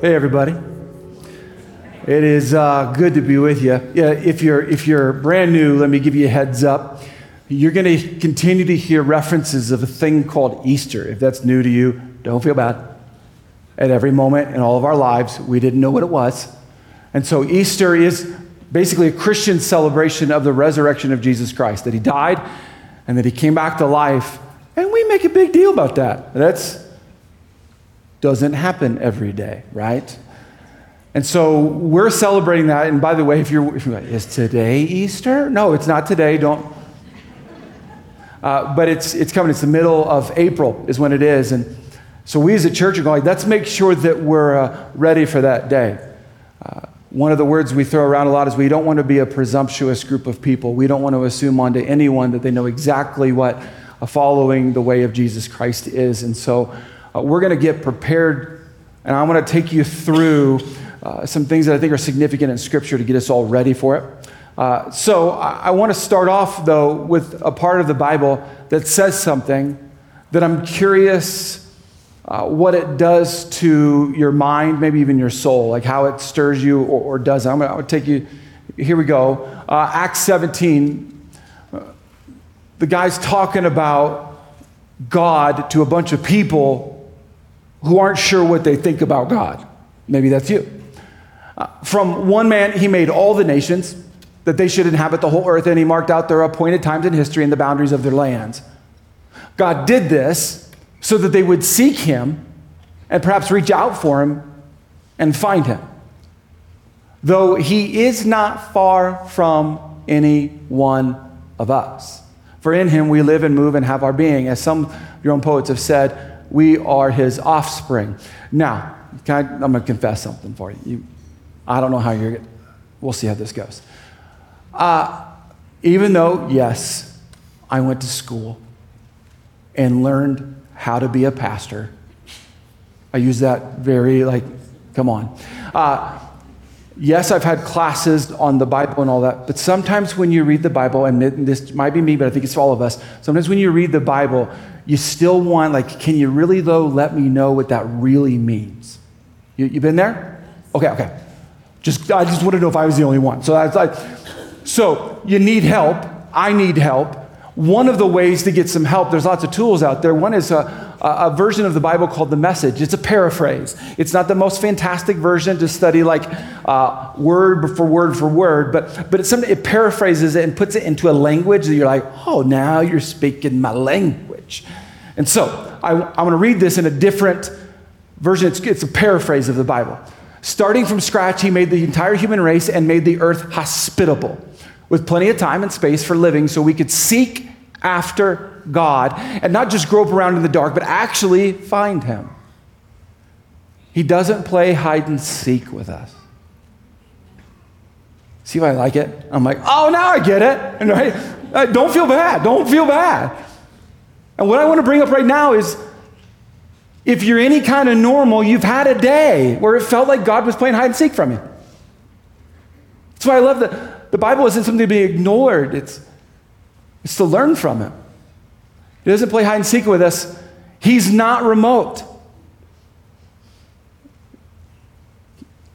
Hey, everybody. It is uh, good to be with you. Yeah, if you're if you're brand new, let me give you a heads up. You're going to continue to hear references of a thing called Easter. If that's new to you, don't feel bad. At every moment in all of our lives, we didn't know what it was, and so Easter is basically a Christian celebration of the resurrection of Jesus Christ. That He died, and that He came back to life, and we make a big deal about that. That's doesn't happen every day, right? And so we're celebrating that. And by the way, if you're, if you're like, is today Easter? No, it's not today. Don't. Uh, but it's, it's coming. It's the middle of April is when it is. And so we as a church are going, let's make sure that we're uh, ready for that day. Uh, one of the words we throw around a lot is we don't want to be a presumptuous group of people. We don't want to assume onto anyone that they know exactly what following the way of Jesus Christ is. And so uh, we're going to get prepared, and I want to take you through uh, some things that I think are significant in Scripture to get us all ready for it. Uh, so I, I want to start off, though, with a part of the Bible that says something that I'm curious uh, what it does to your mind, maybe even your soul, like how it stirs you or, or doesn't. I'm going to take you, here we go. Uh, Acts 17, uh, the guy's talking about God to a bunch of people who aren't sure what they think about God. Maybe that's you. Uh, from one man, he made all the nations that they should inhabit the whole earth, and he marked out their appointed times in history and the boundaries of their lands. God did this so that they would seek him and perhaps reach out for him and find him. Though he is not far from any one of us. For in him we live and move and have our being. As some of your own poets have said, we are his offspring. Now, I, am going to confess something for you. you. I don't know how you're, we'll see how this goes. Uh, even though, yes, I went to school and learned how to be a pastor, I use that very, like, come on. Uh, yes, I've had classes on the Bible and all that, but sometimes when you read the Bible, and this might be me, but I think it's all of us, sometimes when you read the Bible, you still want, like, can you really, though, let me know what that really means? You, you been there? Okay, okay. Just, I just want to know if I was the only one. So that's like, so you need help. I need help. One of the ways to get some help, there's lots of tools out there. One is a, a, version of the Bible called the Message. It's a paraphrase. It's not the most fantastic version to study like uh, word for word for word, but, but it's something, it paraphrases it and puts it into a language that you're like, oh, now you're speaking my language. And so I, I'm going to read this in a different version. It's, it's a paraphrase of the Bible. Starting from scratch, he made the entire human race and made the earth hospitable with plenty of time and space for living so we could seek after God and not just grope around in the dark, but actually find Him. He doesn't play hide and seek with us. See why I like it? I'm like, oh, now I get it. And right? Uh, don't feel bad. Don't feel bad. And what I want to bring up right now is if you're any kind of normal, you've had a day where it felt like God was playing hide and seek from you. That's why I love that the Bible isn't something to be ignored. It's it's to learn from it. He doesn't play hide and seek with us, he's not remote.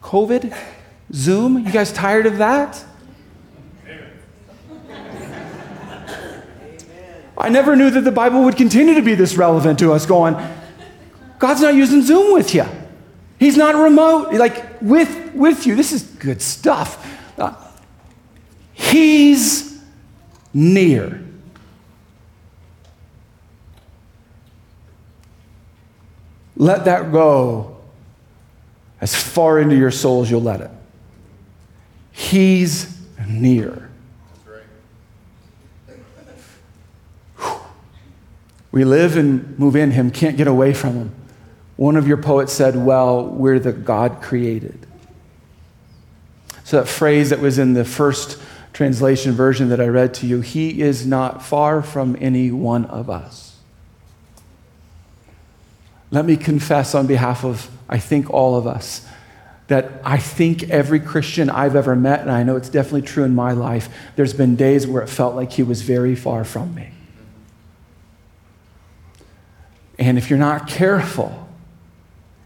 COVID, Zoom, you guys tired of that? I never knew that the Bible would continue to be this relevant to us, going, God's not using Zoom with you. He's not remote, like with, with you. This is good stuff. Uh, he's near. Let that go as far into your soul as you'll let it. He's near. We live and move in Him, can't get away from Him. One of your poets said, Well, we're the God created. So, that phrase that was in the first translation version that I read to you, He is not far from any one of us. Let me confess on behalf of, I think, all of us, that I think every Christian I've ever met, and I know it's definitely true in my life, there's been days where it felt like He was very far from me. And if you're not careful,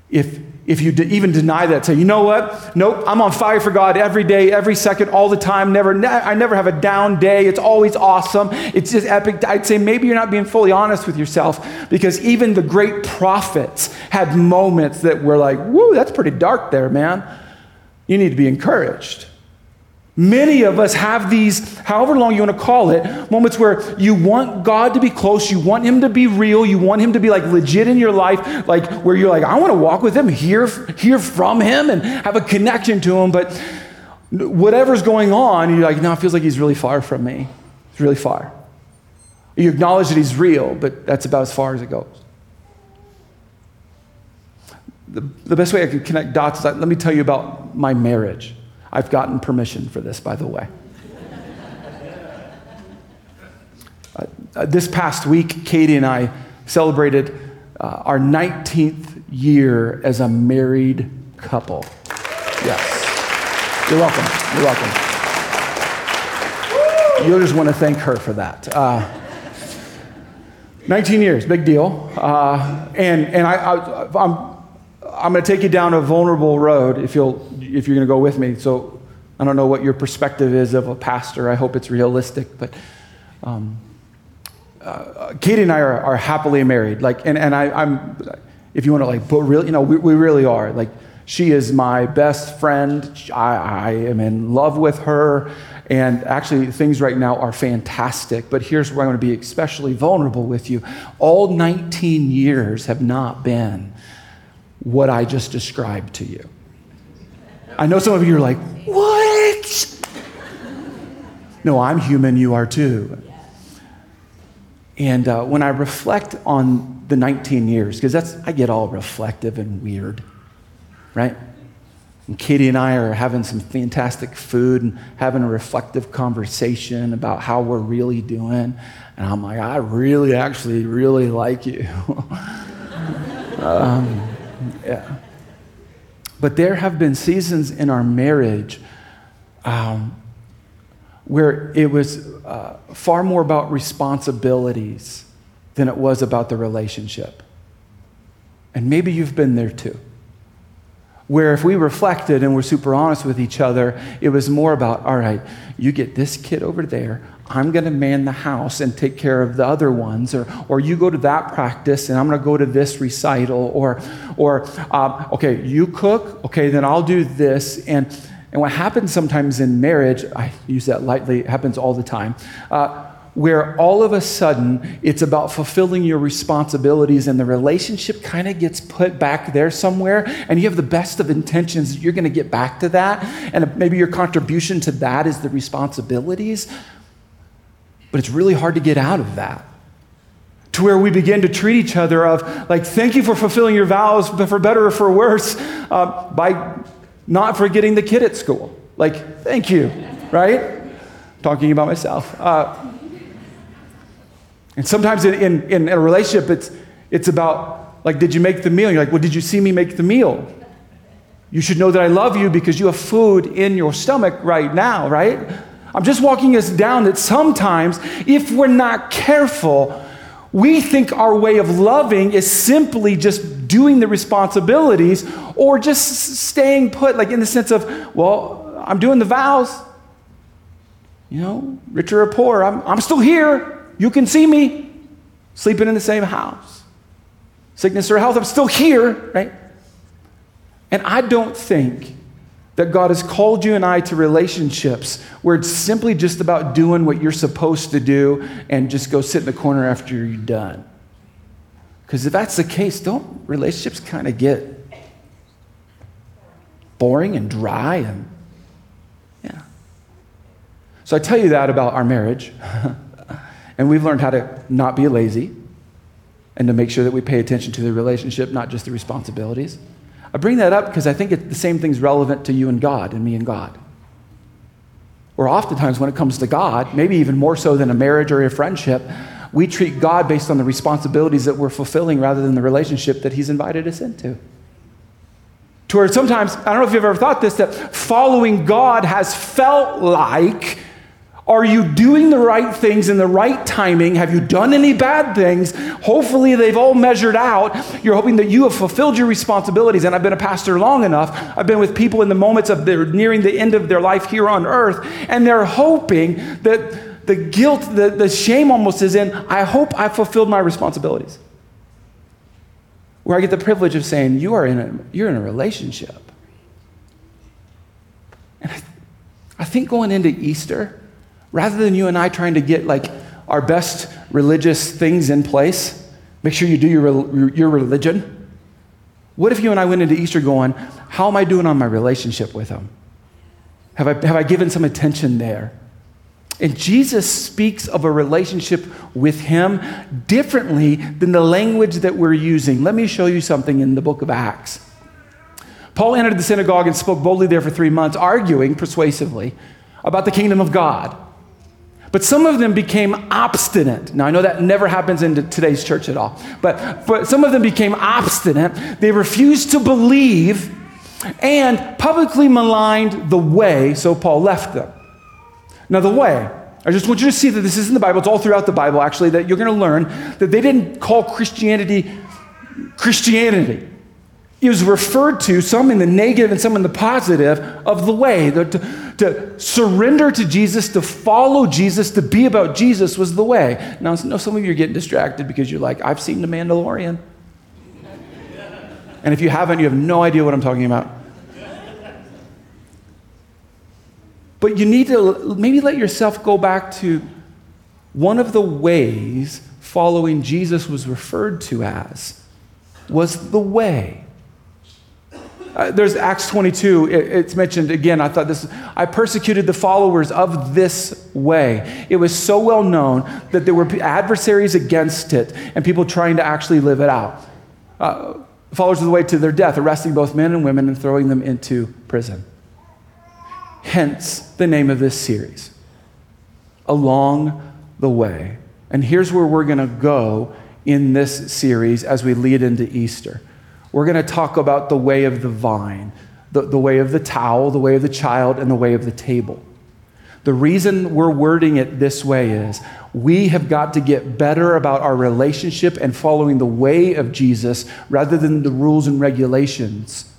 if, if you de- even deny that, say, you know what? Nope, I'm on fire for God every day, every second, all the time. Never, ne- I never have a down day. It's always awesome. It's just epic. I'd say maybe you're not being fully honest with yourself because even the great prophets had moments that were like, whoo, that's pretty dark there, man. You need to be encouraged. Many of us have these, however long you want to call it, moments where you want God to be close, you want Him to be real, you want Him to be like legit in your life, like where you're like, I want to walk with Him, hear, hear from Him, and have a connection to Him. But whatever's going on, you're like, no, it feels like He's really far from me. He's really far. You acknowledge that He's real, but that's about as far as it goes. The, the best way I can connect dots is like, let me tell you about my marriage. I've gotten permission for this, by the way. uh, uh, this past week, Katie and I celebrated uh, our 19th year as a married couple. Yes. You're welcome. You're welcome. You'll just want to thank her for that. Uh, 19 years, big deal. Uh, and and I, I, I'm I'm going to take you down a vulnerable road if, you'll, if you're going to go with me. So I don't know what your perspective is of a pastor. I hope it's realistic. But um, uh, Katie and I are, are, happily married. Like, and, and I, am if you want to like, but really, you know, we, we really are. Like, she is my best friend. I, I am in love with her. And actually, things right now are fantastic. But here's where I'm going to be especially vulnerable with you. All 19 years have not been what I just described to you. I know some of you are like, what? No, I'm human, you are too. And uh, when I reflect on the 19 years, because that's, I get all reflective and weird, right? And Katie and I are having some fantastic food and having a reflective conversation about how we're really doing. And I'm like, I really, actually, really like you. um, yeah. But there have been seasons in our marriage um, where it was uh, far more about responsibilities than it was about the relationship. And maybe you've been there too. Where if we reflected and were super honest with each other, it was more about, all right, you get this kid over there, I'm going to man the house and take care of the other ones, or, or you go to that practice and I'm going to go to this recital, or, or um, okay, you cook, okay, then I'll do this. And, and what happens sometimes in marriage, I use that lightly, it happens all the time, uh, where all of a sudden it's about fulfilling your responsibilities and the relationship kind of gets put back there somewhere, and you have the best of intentions, you're going to get back to that, and maybe your contribution to that is the responsibilities. But it's really hard to get out of that. To where we begin to treat each other of, like, thank you for fulfilling your vows, but for better or for worse, uh, by not forgetting the kid at school. Like, thank you, right? Talking about myself. Uh, and sometimes in, in, in a relationship, it's, it's about, like, did you make the meal? You're like, well, did you see me make the meal? You should know that I love you because you have food in your stomach right now, right? I'm just walking us down that sometimes, if we're not careful, we think our way of loving is simply just doing the responsibilities or just staying put, like in the sense of, well, I'm doing the vows. You know, rich or poor, I'm, I'm still here. You can see me sleeping in the same house. Sickness or health, I'm still here, right? And I don't think that God has called you and I to relationships where it's simply just about doing what you're supposed to do and just go sit in the corner after you're done. Because if that's the case, don't relationships kind of get boring and dry and yeah. So I tell you that about our marriage. and we've learned how to not be lazy and to make sure that we pay attention to the relationship, not just the responsibilities. I bring that up because I think it, the same thing's relevant to you and God and me and God. Or oftentimes, when it comes to God, maybe even more so than a marriage or a friendship, we treat God based on the responsibilities that we're fulfilling rather than the relationship that He's invited us into. To where sometimes, I don't know if you've ever thought this, that following God has felt like Are you doing the right things in the right timing? Have you done any bad things? Hopefully, they've all measured out. You're hoping that you have fulfilled your responsibilities. And I've been a pastor long enough. I've been with people in the moments of their nearing the end of their life here on earth, and they're hoping that the guilt, the, the shame almost is in, I hope I fulfilled my responsibilities. Where I get the privilege of saying, You are in a, you're in a relationship. And I, I think going into Easter, Rather than you and I trying to get like our best religious things in place, make sure you do your, your religion. What if you and I went into Easter going, How am I doing on my relationship with Him? Have I, have I given some attention there? And Jesus speaks of a relationship with Him differently than the language that we're using. Let me show you something in the book of Acts. Paul entered the synagogue and spoke boldly there for three months, arguing persuasively about the kingdom of God. But some of them became obstinate. Now, I know that never happens in today's church at all, but, but some of them became obstinate. They refused to believe and publicly maligned the way, so Paul left them. Now, the way, I just want you to see that this is in the Bible, it's all throughout the Bible actually, that you're going to learn that they didn't call Christianity Christianity. It was referred to, some in the negative and some in the positive, of the way. The, to, to, surrender to Jesus, to follow Jesus, to be about Jesus was the way. Now, no, some of you are getting distracted because you're like, I've seen The Mandalorian. And if you haven't, you have no idea what I'm talking about. But you need to maybe let yourself go back to one of the ways following Jesus was referred to as was the way. Uh, there's Acts 22. It, it's mentioned again. I thought this. I persecuted the followers of this way. It was so well known that there were adversaries against it and people trying to actually live it out. Uh, followers of the way to their death, arresting both men and women and throwing them into prison. Hence the name of this series, Along the Way. And here's where we're going to go in this series as we lead into Easter. We're going to talk about the way of the vine, the, the way of the towel, the way of the child, and the way of the table. The reason we're wording it this way is we have got to get better about our relationship and following the way of Jesus rather than the rules and regulations.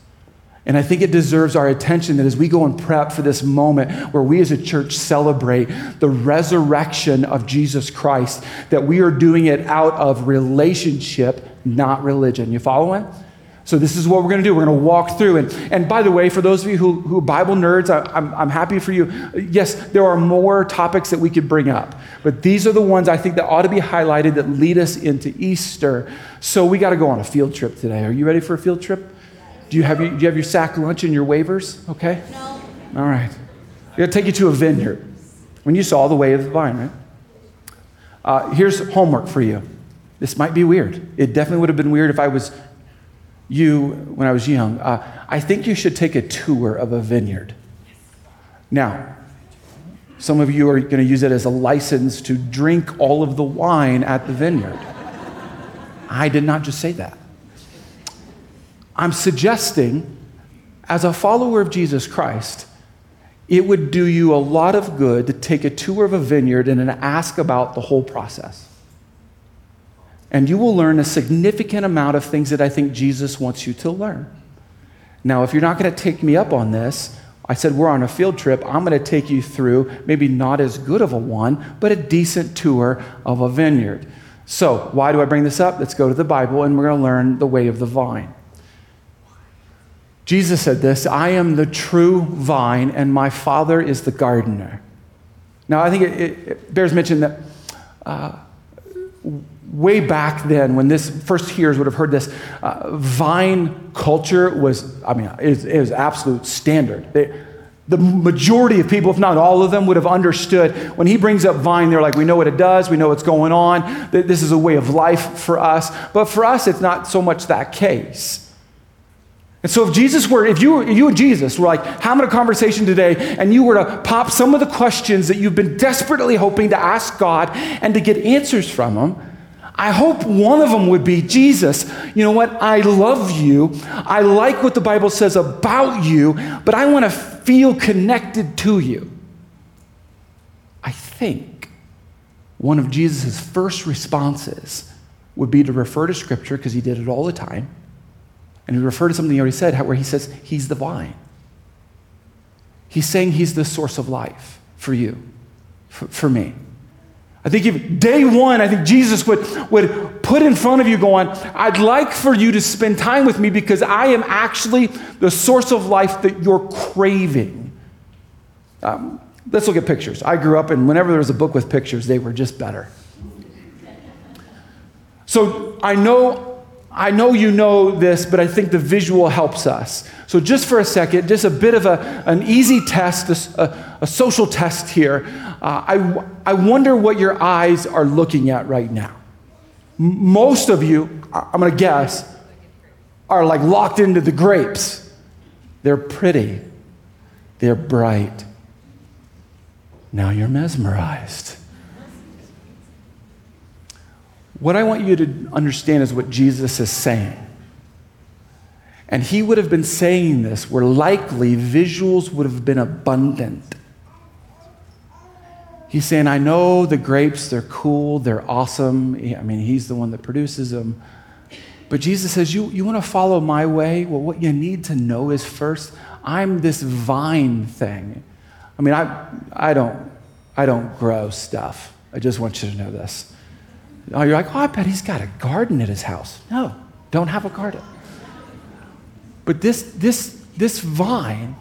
And I think it deserves our attention that as we go and prep for this moment where we as a church celebrate the resurrection of Jesus Christ, that we are doing it out of relationship, not religion. You following? So, this is what we're going to do. We're going to walk through. And, and by the way, for those of you who, who Bible nerds, I, I'm, I'm happy for you. Yes, there are more topics that we could bring up, but these are the ones I think that ought to be highlighted that lead us into Easter. So, we got to go on a field trip today. Are you ready for a field trip? Do you have your, do you have your sack lunch and your waivers? Okay? No. All right. We're going to take you to a vineyard. When you saw the way of the vine, right? Uh, here's homework for you. This might be weird. It definitely would have been weird if I was you when I was young. Uh, I think you should take a tour of a vineyard. Now, some of you are going to use it as a license to drink all of the wine at the vineyard. I did not just say that. I'm suggesting, as a follower of Jesus Christ, it would do you a lot of good to take a tour of a vineyard and ask about the whole process. And you will learn a significant amount of things that I think Jesus wants you to learn. Now, if you're not going to take me up on this, I said we're on a field trip. I'm going to take you through maybe not as good of a one, but a decent tour of a vineyard. So, why do I bring this up? Let's go to the Bible and we're going to learn the way of the vine. Jesus said this I am the true vine, and my Father is the gardener. Now, I think it, it, bears mention that. Uh, way back then, when this first hearers would have heard this, uh, vine culture was, I mean, it was, it was absolute standard. They, the majority of people, if not all of them, would have understood when he brings up vine, they're like, we know what it does, we know what's going on, this is a way of life for us. But for us, it's not so much that case. And so if Jesus were, if you, you and Jesus were like having a conversation today and you were to pop some of the questions that you've been desperately hoping to ask God and to get answers from him, I hope one of them would be Jesus, you know what? I love you. I like what the Bible says about you, but I want to feel connected to you. I think one of Jesus' first responses would be to refer to Scripture, because he did it all the time, and he referred to something he already said, where he says, He's the vine. He's saying He's the source of life for you, for, for me. I think if day one, I think Jesus would, would put in front of you, going, I'd like for you to spend time with me because I am actually the source of life that you're craving. Um, let's look at pictures. I grew up, and whenever there was a book with pictures, they were just better. So I know I know you know this, but I think the visual helps us. So, just for a second, just a bit of a, an easy test, a, a social test here. Uh, I, I wonder what your eyes are looking at right now. Most of you, I'm going to guess, are like locked into the grapes. They're pretty, they're bright. Now you're mesmerized. What I want you to understand is what Jesus is saying. And he would have been saying this where likely visuals would have been abundant. He's saying, I know the grapes, they're cool, they're awesome. I mean, he's the one that produces them. But Jesus says, You, you want to follow my way? Well, what you need to know is first, I'm this vine thing. I mean, I, I, don't, I don't grow stuff. I just want you to know this. Oh, you're like, oh, I bet he's got a garden at his house. No, don't have a garden. But this, this, this vine,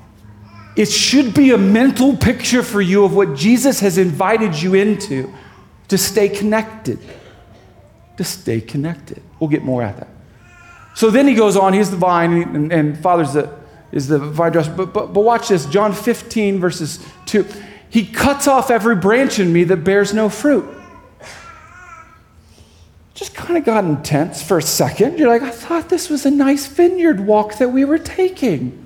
it should be a mental picture for you of what Jesus has invited you into to stay connected. To stay connected. We'll get more at that. So then he goes on, he's the vine, and, and Father's the, is the vine dresser. But, but, but watch this John 15, verses 2. He cuts off every branch in me that bears no fruit just kind of got intense for a second. You're like, I thought this was a nice vineyard walk that we were taking.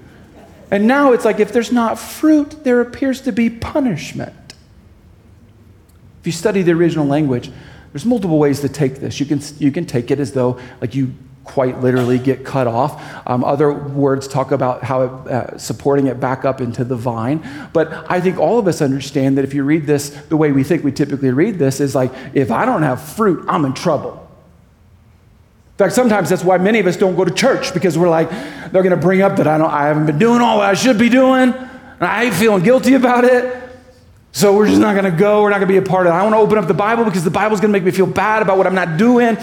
And now it's like if there's not fruit, there appears to be punishment. If you study the original language, there's multiple ways to take this. You can, you can take it as though, like, you quite literally get cut off. Um, other words talk about how it, uh, supporting it back up into the vine. But I think all of us understand that if you read this the way we think we typically read this, is like, if I don't have fruit, I'm in trouble. In fact, sometimes that's why many of us don't go to church because we're like, they're going to bring up that I, don't, I haven't been doing all that I should be doing, and I ain't feeling guilty about it. So we're just not going to go. We're not going to be a part of it. I want to open up the Bible because the Bible's going to make me feel bad about what I'm not doing.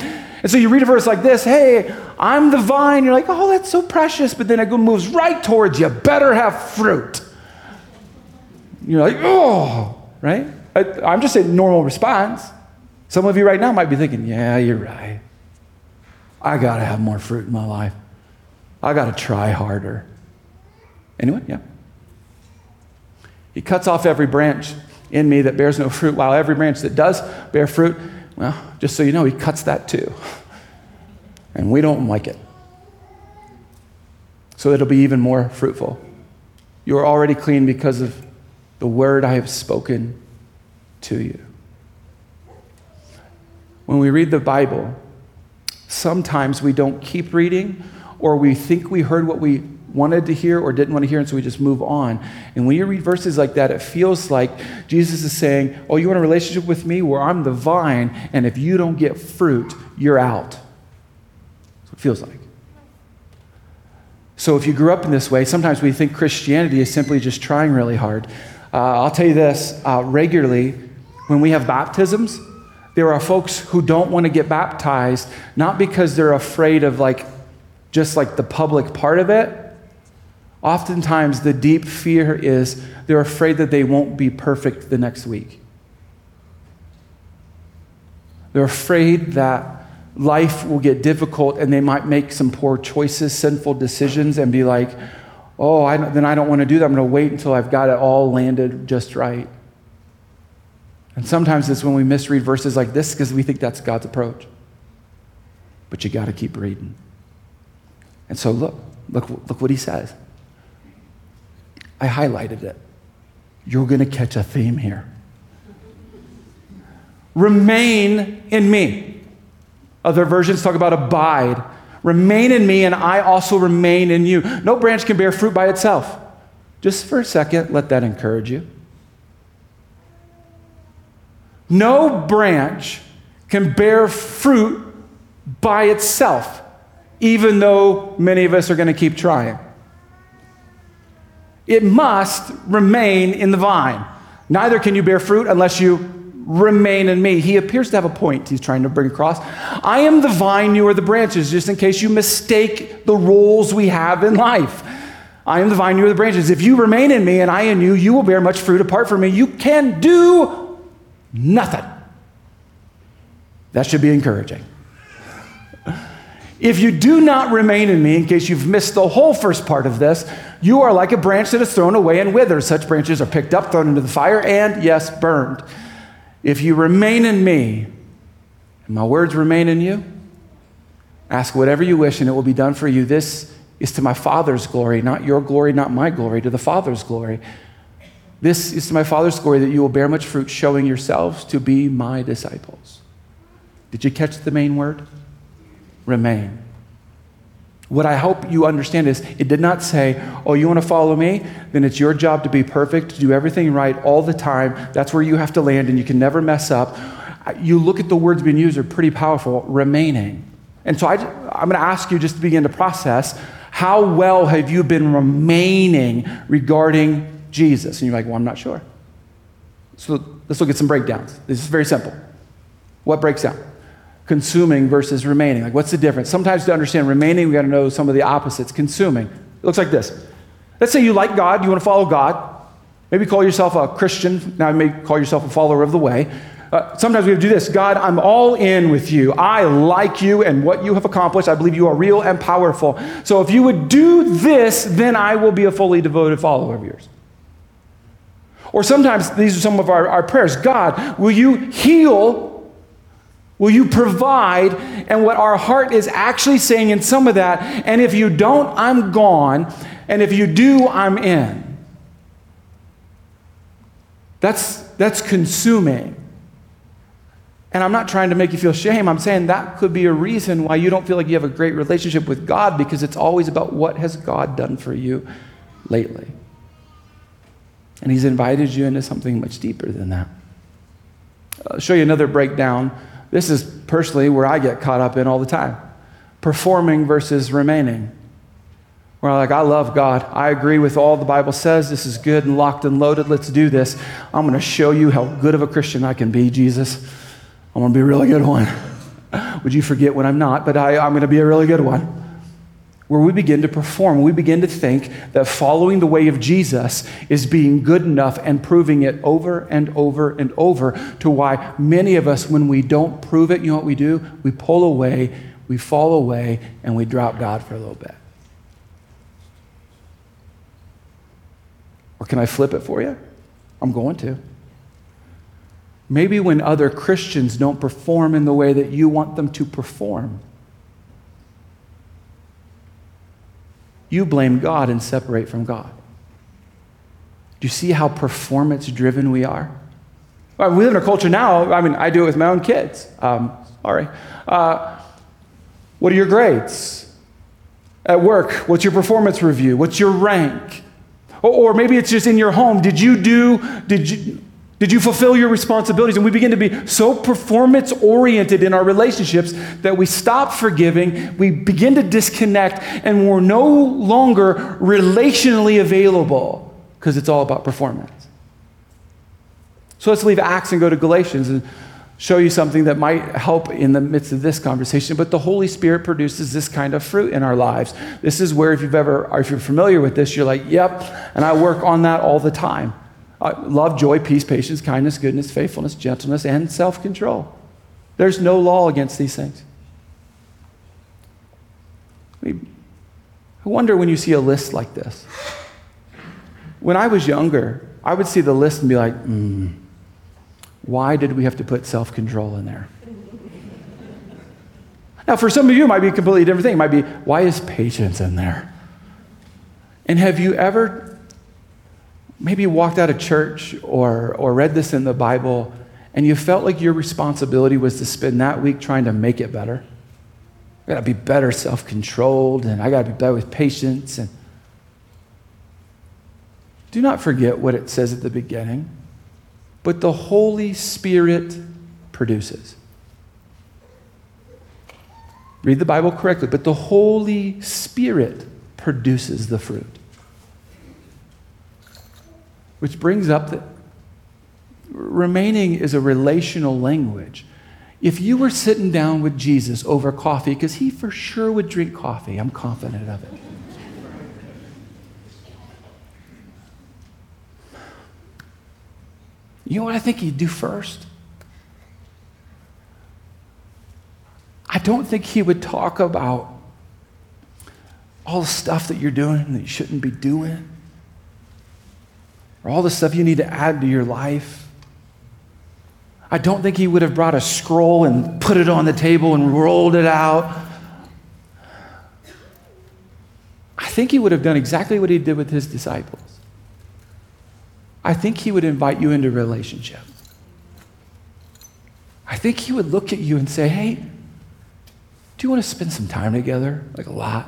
And so you read a verse like this Hey, I'm the vine. You're like, oh, that's so precious. But then it moves right towards you. Better have fruit. You're like, oh, right? I, I'm just saying normal response. Some of you right now might be thinking, yeah, you're right. I got to have more fruit in my life. I got to try harder. Anyone? Yeah. He cuts off every branch in me that bears no fruit, while every branch that does bear fruit, well, just so you know, he cuts that too. And we don't like it. So it'll be even more fruitful. You are already clean because of the word I have spoken to you. When we read the Bible, Sometimes we don't keep reading, or we think we heard what we wanted to hear or didn't want to hear, and so we just move on. And when you read verses like that, it feels like Jesus is saying, Oh, you want a relationship with me where I'm the vine, and if you don't get fruit, you're out. That's what it feels like. So if you grew up in this way, sometimes we think Christianity is simply just trying really hard. Uh, I'll tell you this uh, regularly, when we have baptisms, there are folks who don't want to get baptized, not because they're afraid of like just like the public part of it. Oftentimes, the deep fear is they're afraid that they won't be perfect the next week. They're afraid that life will get difficult and they might make some poor choices, sinful decisions, and be like, oh, I then I don't want to do that. I'm going to wait until I've got it all landed just right. And sometimes it's when we misread verses like this because we think that's God's approach. But you got to keep reading. And so look, look, look what he says. I highlighted it. You're going to catch a theme here. Remain in me. Other versions talk about abide. Remain in me, and I also remain in you. No branch can bear fruit by itself. Just for a second, let that encourage you. No branch can bear fruit by itself, even though many of us are going to keep trying. It must remain in the vine. Neither can you bear fruit unless you remain in me. He appears to have a point he's trying to bring across. I am the vine, you are the branches, just in case you mistake the roles we have in life. I am the vine, you are the branches. If you remain in me and I in you, you will bear much fruit. Apart from me, you can do nothing. That should be encouraging. If you do not remain in me, in case you've missed the whole first part of this, you are like a branch that is thrown away and withers. Such branches are picked up, thrown into the fire, and, yes, burned. If you remain in me, and my words remain in you, ask whatever you wish, and it will be done for you. This is to my Father's glory, not your glory, not my glory, to the Father's glory. This is to my Father's glory that you will bear much fruit, showing yourselves to be my disciples. Did you catch the main word? Remain. What I hope you understand is it did not say, oh, you want to follow me? Then it's your job to be perfect, to do everything right all the time. That's where you have to land and you can never mess up. You look at the words being used, are pretty powerful. Remaining. And so I, I'm going to ask you just to begin to process how well have you been remaining regarding Jesus? And you're like, well, I'm not sure. So let's look at some breakdowns. This is very simple. What breaks down? Consuming versus remaining. Like, what's the difference? Sometimes to understand remaining, we got to know some of the opposites. Consuming. It looks like this. Let's say you like God, you want to follow God. Maybe call yourself a Christian. Now, you may call yourself a follower of the way. Uh, sometimes we do this God, I'm all in with you. I like you and what you have accomplished. I believe you are real and powerful. So if you would do this, then I will be a fully devoted follower of yours. Or sometimes these are some of our, our prayers God, will you heal Will you provide? And what our heart is actually saying in some of that, and if you don't, I'm gone. And if you do, I'm in. That's, that's consuming. And I'm not trying to make you feel shame. I'm saying that could be a reason why you don't feel like you have a great relationship with God because it's always about what has God done for you lately. And He's invited you into something much deeper than that. I'll show you another breakdown this is personally where I get caught up in all the time performing versus remaining. Where I'm like, I love God. I agree with all the Bible says. This is good and locked and loaded. Let's do this. I'm going to show you how good of a Christian I can be, Jesus. I'm going to be a really good one. Would you forget when I'm not? But I, I'm going to be a really good one where we begin to perform. We begin to think that following the way of Jesus is being good enough and proving it over and over and over to why many of us, when we don't prove it, you know what we do? We pull away, we fall away, and we drop God for a little bit. Or can I flip it for you? I'm going to. Maybe when other Christians don't perform in the way that you want them to perform, you blame God and separate from God. Do you see how performance driven we are? we live in a culture now, I mean, I do it with my own kids. Um, sorry. Uh, what are your grades? At work, what's your performance review? What's your rank? Or, or maybe it's just in your home. Did you do, did you, did you fulfill your responsibilities? And we begin to be so performance oriented in our relationships that we stop forgiving, we begin to disconnect, and we're no longer relationally available because it's all about performance. So let's leave Acts and go to Galatians and show you something that might help in the midst of this conversation. But the Holy Spirit produces this kind of fruit in our lives. This is where, if you've ever, if you're familiar with this, you're like, yep, and I work on that all the time. Love, joy, peace, patience, kindness, goodness, faithfulness, gentleness, and self control. There's no law against these things. I, I wonder when you see a list like this. When I was younger, I would see the list and be like, hmm, why did we have to put self control in there? Now, for some of you, it might be a completely different thing. It might be, why is patience in there? And have you ever maybe you walked out of church or, or read this in the Bible and you felt like your responsibility was to spend that week trying to make it better. I gotta be better self controlled and I gotta be better with patience. And do not forget what it says at the beginning. but the Holy Spirit produces. Read the Bible correctly, but the Holy Spirit produces the fruit. Which brings up that remaining is a relational language. If you were sitting down with Jesus over coffee, because he for sure would drink coffee, I'm confident of it. You know what I think he'd do first? I don't think he would talk about all the stuff that you're doing that you shouldn't be doing, or all the stuff you need to add to your life. I don't think he would have brought a scroll and put it on the table and rolled it out. I think he would have done exactly what he did with his disciples. I think he would invite you into relationship. I think he would look at you and say, Hey, do you want to spend some time together? Like a lot?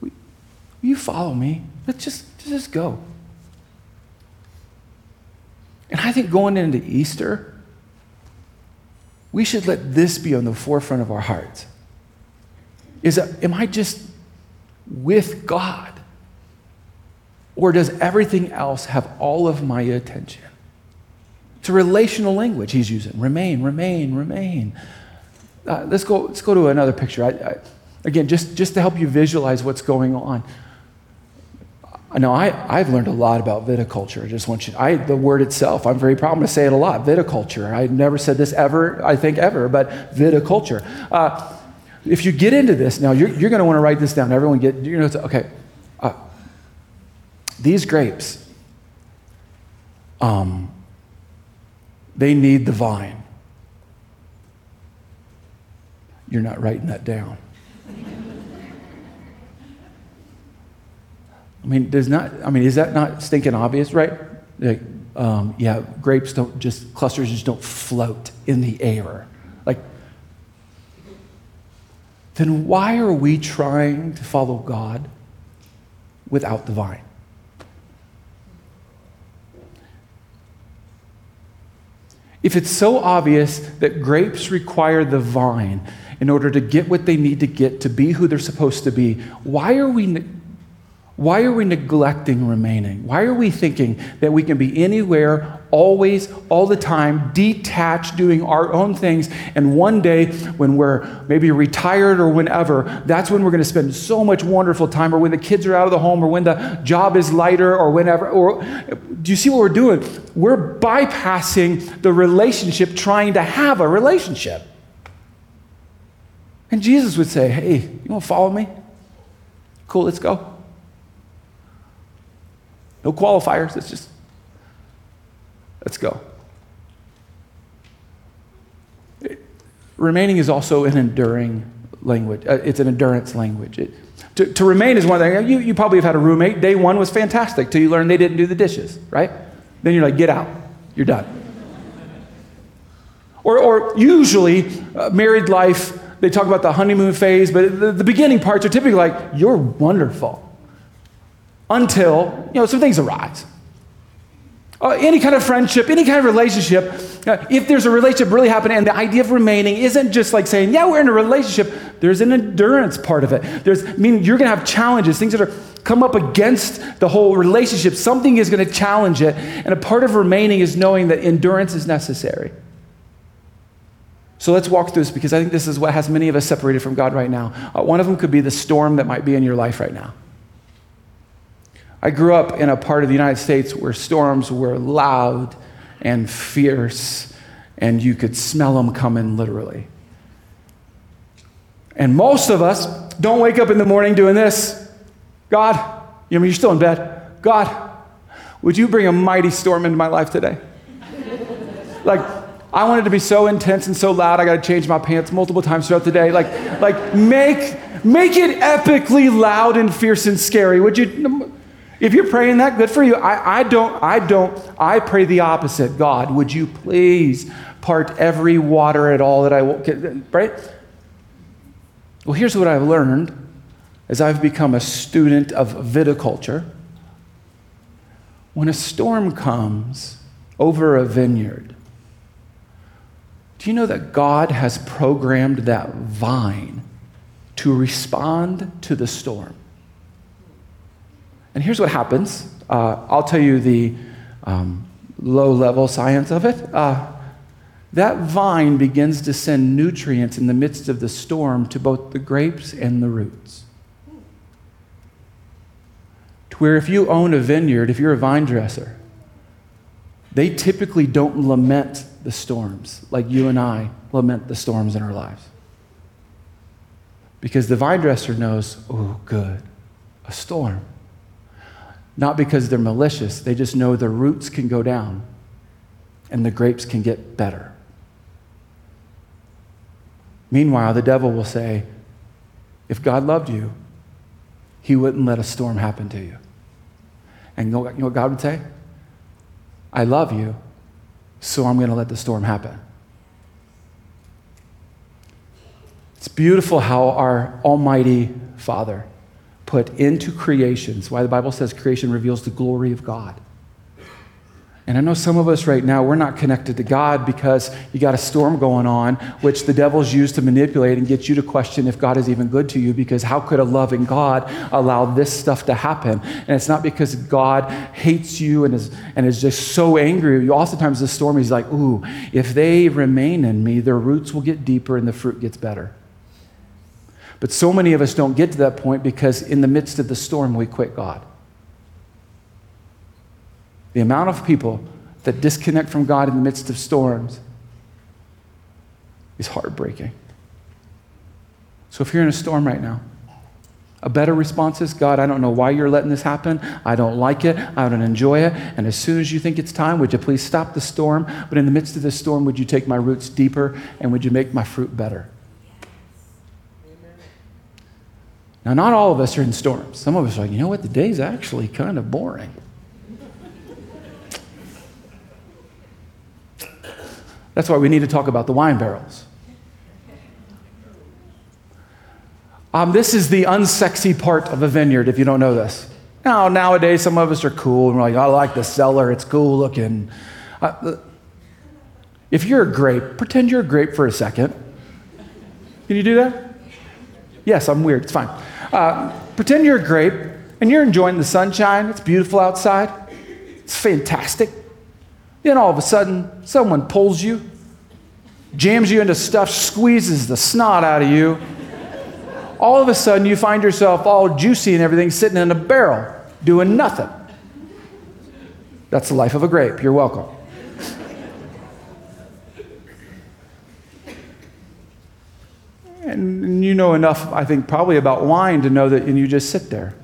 Will you follow me? Let's just, just go. And I think going into Easter, we should let this be on the forefront of our hearts. Is that, am I just with God? Or does everything else have all of my attention? It's a relational language he's using. Remain, remain, remain. Uh, let's, go, let's go to another picture. I, I, again, just, just to help you visualize what's going on. I know I, I've learned a lot about viticulture. I just want you, I, the word itself, I'm very proud. I'm going to say it a lot viticulture. I never said this ever, I think ever, but viticulture. Uh, if you get into this now, you're, you're going to want to write this down. Everyone get, you know, okay. Uh, these grapes, um, they need the vine. You're not writing that down. I mean, does not, I mean, is that not stinking obvious, right? Like, um, yeah, grapes don't just, clusters just don't float in the air. Like, then why are we trying to follow God without the vine? If it's so obvious that grapes require the vine in order to get what they need to get to be who they're supposed to be, why are we why are we neglecting remaining? Why are we thinking that we can be anywhere, always, all the time, detached, doing our own things, and one day when we're maybe retired or whenever, that's when we're going to spend so much wonderful time, or when the kids are out of the home, or when the job is lighter, or whenever? Or do you see what we're doing? We're bypassing the relationship, trying to have a relationship. And Jesus would say, Hey, you want to follow me? Cool, let's go. No qualifiers. It's just, let's go. It, remaining is also an enduring language. Uh, it's an endurance language. It, to, to, remain is one thing. You, you probably have had a roommate. Day one was fantastic till you learn they didn't do the dishes, right? Then you're like, get out. You're done. Or, or usually, uh, married life, they talk about the honeymoon phase, but the, the beginning parts are typically like, you're wonderful until, you know, some things arise. Uh, any kind of friendship, any kind of relationship, uh, if there's a relationship really happening and the idea of remaining isn't just like saying, yeah, we're in a relationship, there's an endurance part of it. There's, I mean, you're going to have challenges, things that are come up against the whole relationship. Something is going to challenge it. And a part of remaining is knowing that endurance is necessary. So let's walk through this because I think this is what has many of us separated from God right now. Uh, one of them could be the storm that might be in your life right now. I grew up in a part of the United States where storms were loud and fierce, and you could smell them coming literally. And most of us don't wake up in the morning doing this God, you know, you're still in bed. God, would you bring a mighty storm into my life today? like, I want it to be so intense and so loud, I got to change my pants multiple times throughout the day. Like, like make, make it epically loud and fierce and scary. Would you? If you're praying that, good for you. I, I don't, I don't, I pray the opposite. God, would you please part every water at all that I will get right? Well, here's what I've learned as I've become a student of viticulture. when a storm comes over a vineyard, do you know that God has programmed that vine to respond to the storm? And here's what happens. Uh, I'll tell you the um, low level science of it. Uh, that vine begins to send nutrients in the midst of the storm to both the grapes and the roots. To where if you own a vineyard, if you're a vine dresser, they typically don't lament the storms like you and I lament the storms in our lives. Because the vine dresser knows, oh, good, a storm. Not because they're malicious, they just know the roots can go down and the grapes can get better. Meanwhile, the devil will say, if God loved you, he wouldn't let a storm happen to you. And you know what God would say? I love you, so I'm going to let the storm happen. It's beautiful how our Almighty Father put into creations, why the Bible says creation reveals the glory of God. And I know some of us right now, we're not connected to God because you got a storm going on, which the devil's used to manipulate and get you to question if God is even good to you because how could a loving God allow this stuff to happen? And it's not because God hates you and is, and is just so angry. You oftentimes the storm, is like, ooh, if they remain in me, their roots will get deeper and the fruit gets better. But so many of us don't get to that point because in the midst of the storm, we quit God. The amount of people that disconnect from God in the midst of storms is heartbreaking. So if you're in a storm right now, a better response is God, I don't know why you're letting this happen. I don't like it. I don't enjoy it. And as soon as you think it's time, would you please stop the storm? But in the midst of this storm, would you take my roots deeper and would you make my fruit better? Now, not all of us are in storms. Some of us are like, you know what? The day's actually kind of boring. That's why we need to talk about the wine barrels. Um, this is the unsexy part of a vineyard, if you don't know this. Now, nowadays, some of us are cool and we're like, I like the cellar, it's cool looking. Uh, if you're a grape, pretend you're a grape for a second. Can you do that? Yes, I'm weird, it's fine. Uh, pretend you're a grape and you're enjoying the sunshine, it's beautiful outside, it's fantastic. Then all of a sudden, someone pulls you, jams you into stuff, squeezes the snot out of you. All of a sudden, you find yourself all juicy and everything sitting in a barrel doing nothing. That's the life of a grape. You're welcome. And you know enough, I think, probably about wine to know that, and you just sit there.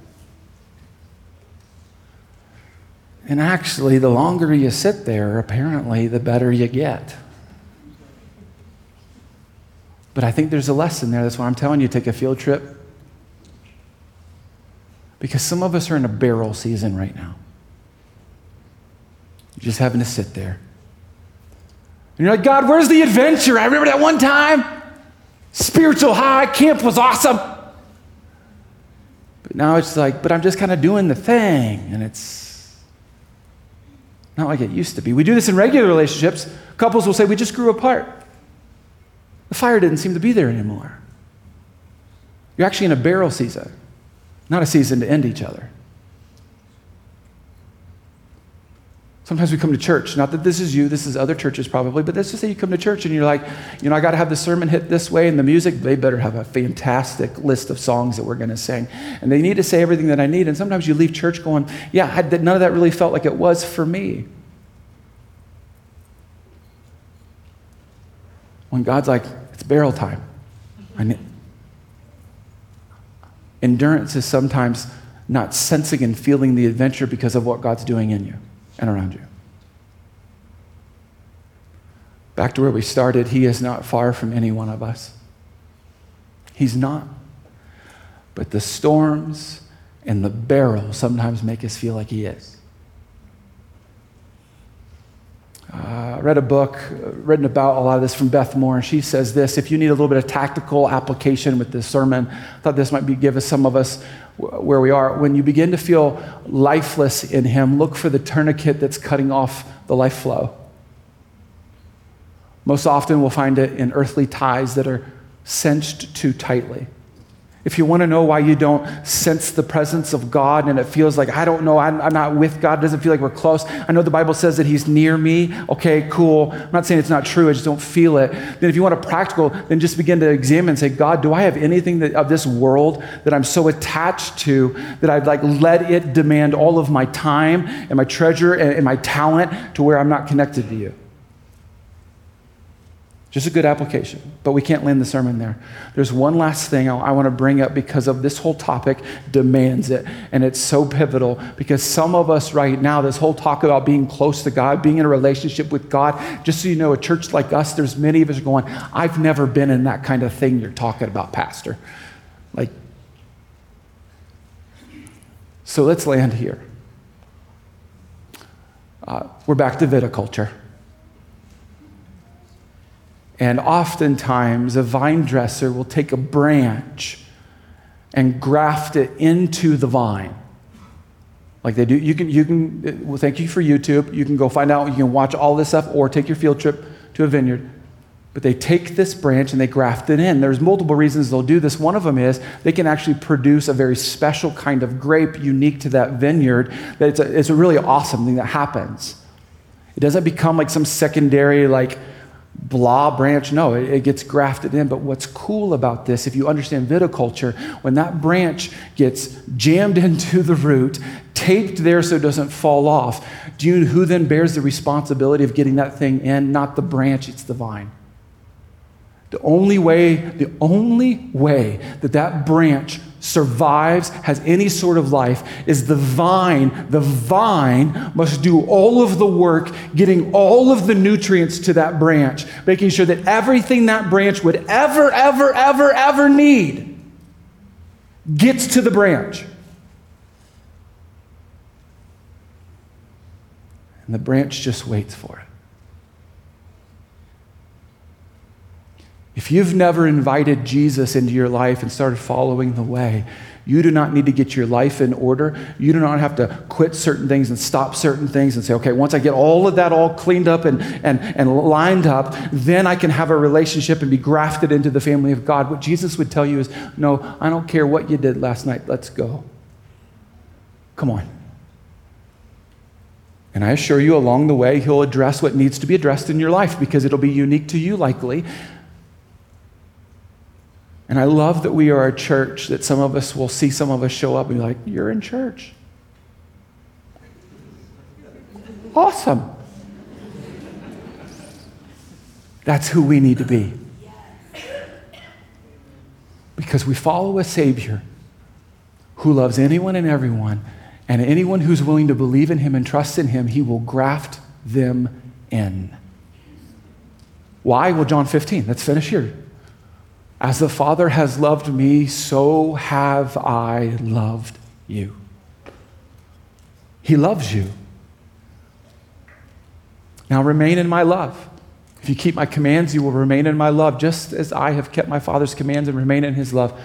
And actually, the longer you sit there, apparently, the better you get. But I think there's a lesson there. That's why I'm telling you take a field trip. Because some of us are in a barrel season right now. You're just having to sit there. And you're like, God, where's the adventure? I remember that one time. Spiritual high, camp was awesome. But now it's like, but I'm just kind of doing the thing. And it's not like it used to be. We do this in regular relationships. Couples will say, We just grew apart. The fire didn't seem to be there anymore. You're actually in a barrel season, not a season to end each other. Sometimes we come to church, not that this is you, this is other churches probably, but let's just say you come to church and you're like, you know, I got to have the sermon hit this way and the music, they better have a fantastic list of songs that we're going to sing. And they need to say everything that I need. And sometimes you leave church going, yeah, I, none of that really felt like it was for me. When God's like, it's barrel time. Endurance is sometimes not sensing and feeling the adventure because of what God's doing in you and around you. Back to where we started, He is not far from any one of us. He's not. But the storms and the barrel sometimes make us feel like He is. Uh, read a book uh, written about a lot of this from Beth Moore, and she says this if you need a little bit of tactical application with this sermon, I thought this might be give us some of us where we are. When you begin to feel lifeless in Him, look for the tourniquet that's cutting off the life flow. Most often, we'll find it in earthly ties that are cinched too tightly. If you want to know why you don't sense the presence of God and it feels like, I don't know, I'm, I'm, not with God, it doesn't feel like we're close. I know the Bible says that He's near me. Okay, cool. I'm not saying it's not true, I just don't feel it. Then, if you want a practical, then just begin to examine and say, God, do I have anything that, of this world that I'm so attached to that I've like let it demand all of my time and my treasure and, and my talent to where I'm not connected to you? Just a good application, but we can't land the sermon there. There's one last thing I, I want to bring up because of this whole topic demands it. And it's so pivotal because some of us right now, this whole talk about being close to God, being in a relationship with God, just so you know, a church like us, there's many of us going, I've never been in that kind of thing you're talking about, Pastor. Like, so let's land here. Uh, we're back to viticulture. And oftentimes, a vine dresser will take a branch and graft it into the vine. Like they do. You can, you can, well, thank you for YouTube. You can go find out, you can watch all this stuff or take your field trip to a vineyard. But they take this branch and they graft it in. There's multiple reasons they'll do this. One of them is they can actually produce a very special kind of grape unique to that vineyard. That it's a, it's a really awesome thing that happens. It doesn't become like some secondary, like, blah branch. No, it, it, gets grafted in. But what's cool about this, if you understand viticulture, when that branch gets jammed into the root, taped there so it doesn't fall off, do you who then bears the responsibility of getting that thing in? Not the branch, it's the vine. The only way, the only way that that branch survives, has any sort of life, is the vine. The vine must do all of the work, getting all of the nutrients to that branch, making sure that everything that branch would ever, ever, ever, ever need gets to the branch. And the branch just waits for it. If you've never invited Jesus into your life and started following the way, you do not need to get your life in order. You do not have to quit certain things and stop certain things and say, okay, once I get all of that all cleaned up and, and, and lined up, then I can have a relationship and be grafted into the family of God. What Jesus would tell you is, no, I don't care what you did last night. Let's go. Come on. And I assure you, along the way, He'll address what needs to be addressed in your life because it'll be unique to you, likely. And I love that we are a church that some of us will see some of us show up and be like, You're in church. Awesome. That's who we need to be. Because we follow a Savior who loves anyone and everyone, and anyone who's willing to believe in Him and trust in Him, He will graft them in. Why? Well, John 15. Let's finish here. As the Father has loved me, so have I loved you. He loves you. Now remain in my love. If you keep my commands, you will remain in my love, just as I have kept my Father's commands and remain in his love.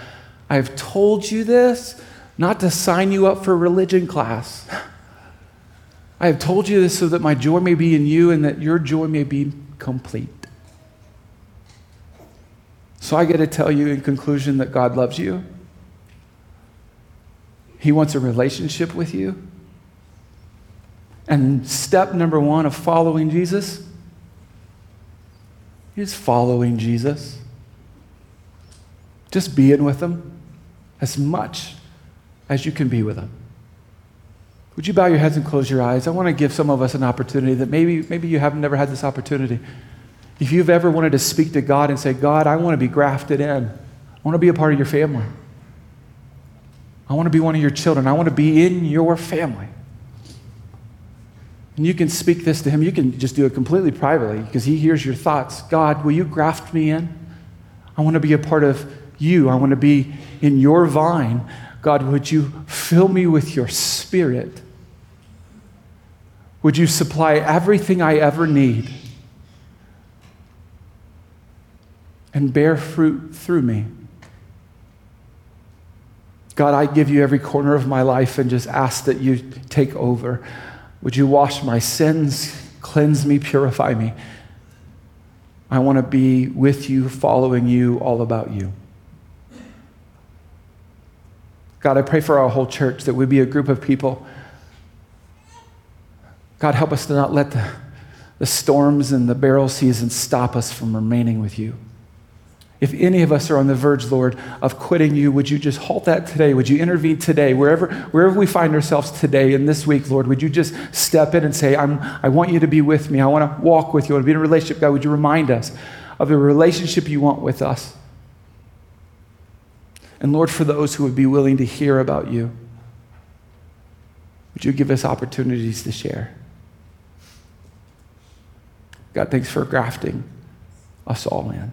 I have told you this not to sign you up for religion class. I have told you this so that my joy may be in you and that your joy may be complete. So I get to tell you in conclusion that God loves you. He wants a relationship with you. And step number one of following Jesus is following Jesus. Just being with Him as much as you can be with Him. Would you bow your heads and close your eyes? I want to give some of us an opportunity that maybe, maybe you have never had this opportunity. If you've ever wanted to speak to God and say, God, I want to be grafted in, I want to be a part of your family. I want to be one of your children. I want to be in your family. And you can speak this to him. You can just do it completely privately because he hears your thoughts. God, will you graft me in? I want to be a part of you. I want to be in your vine. God, would you fill me with your spirit? Would you supply everything I ever need and bear fruit through me? God, I give you every corner of my life and just ask that you take over. Would you wash my sins, cleanse me, purify me? I want to be with you, following you, all about you. God, I pray for our whole church that we be a group of people. God, help us to not let the, the storms and the barrel seasons stop us from remaining with you. If any of us are on the verge, Lord, of quitting you, would you just halt that today? Would you intervene today? Wherever, wherever we find ourselves today and this week, Lord, would you just step in and say, I'm, I want you to be with me. I want to walk with you. I want to be in a relationship. God, would you remind us of the relationship you want with us? And Lord, for those who would be willing to hear about you, would you give us opportunities to share? God, thanks for grafting us all in.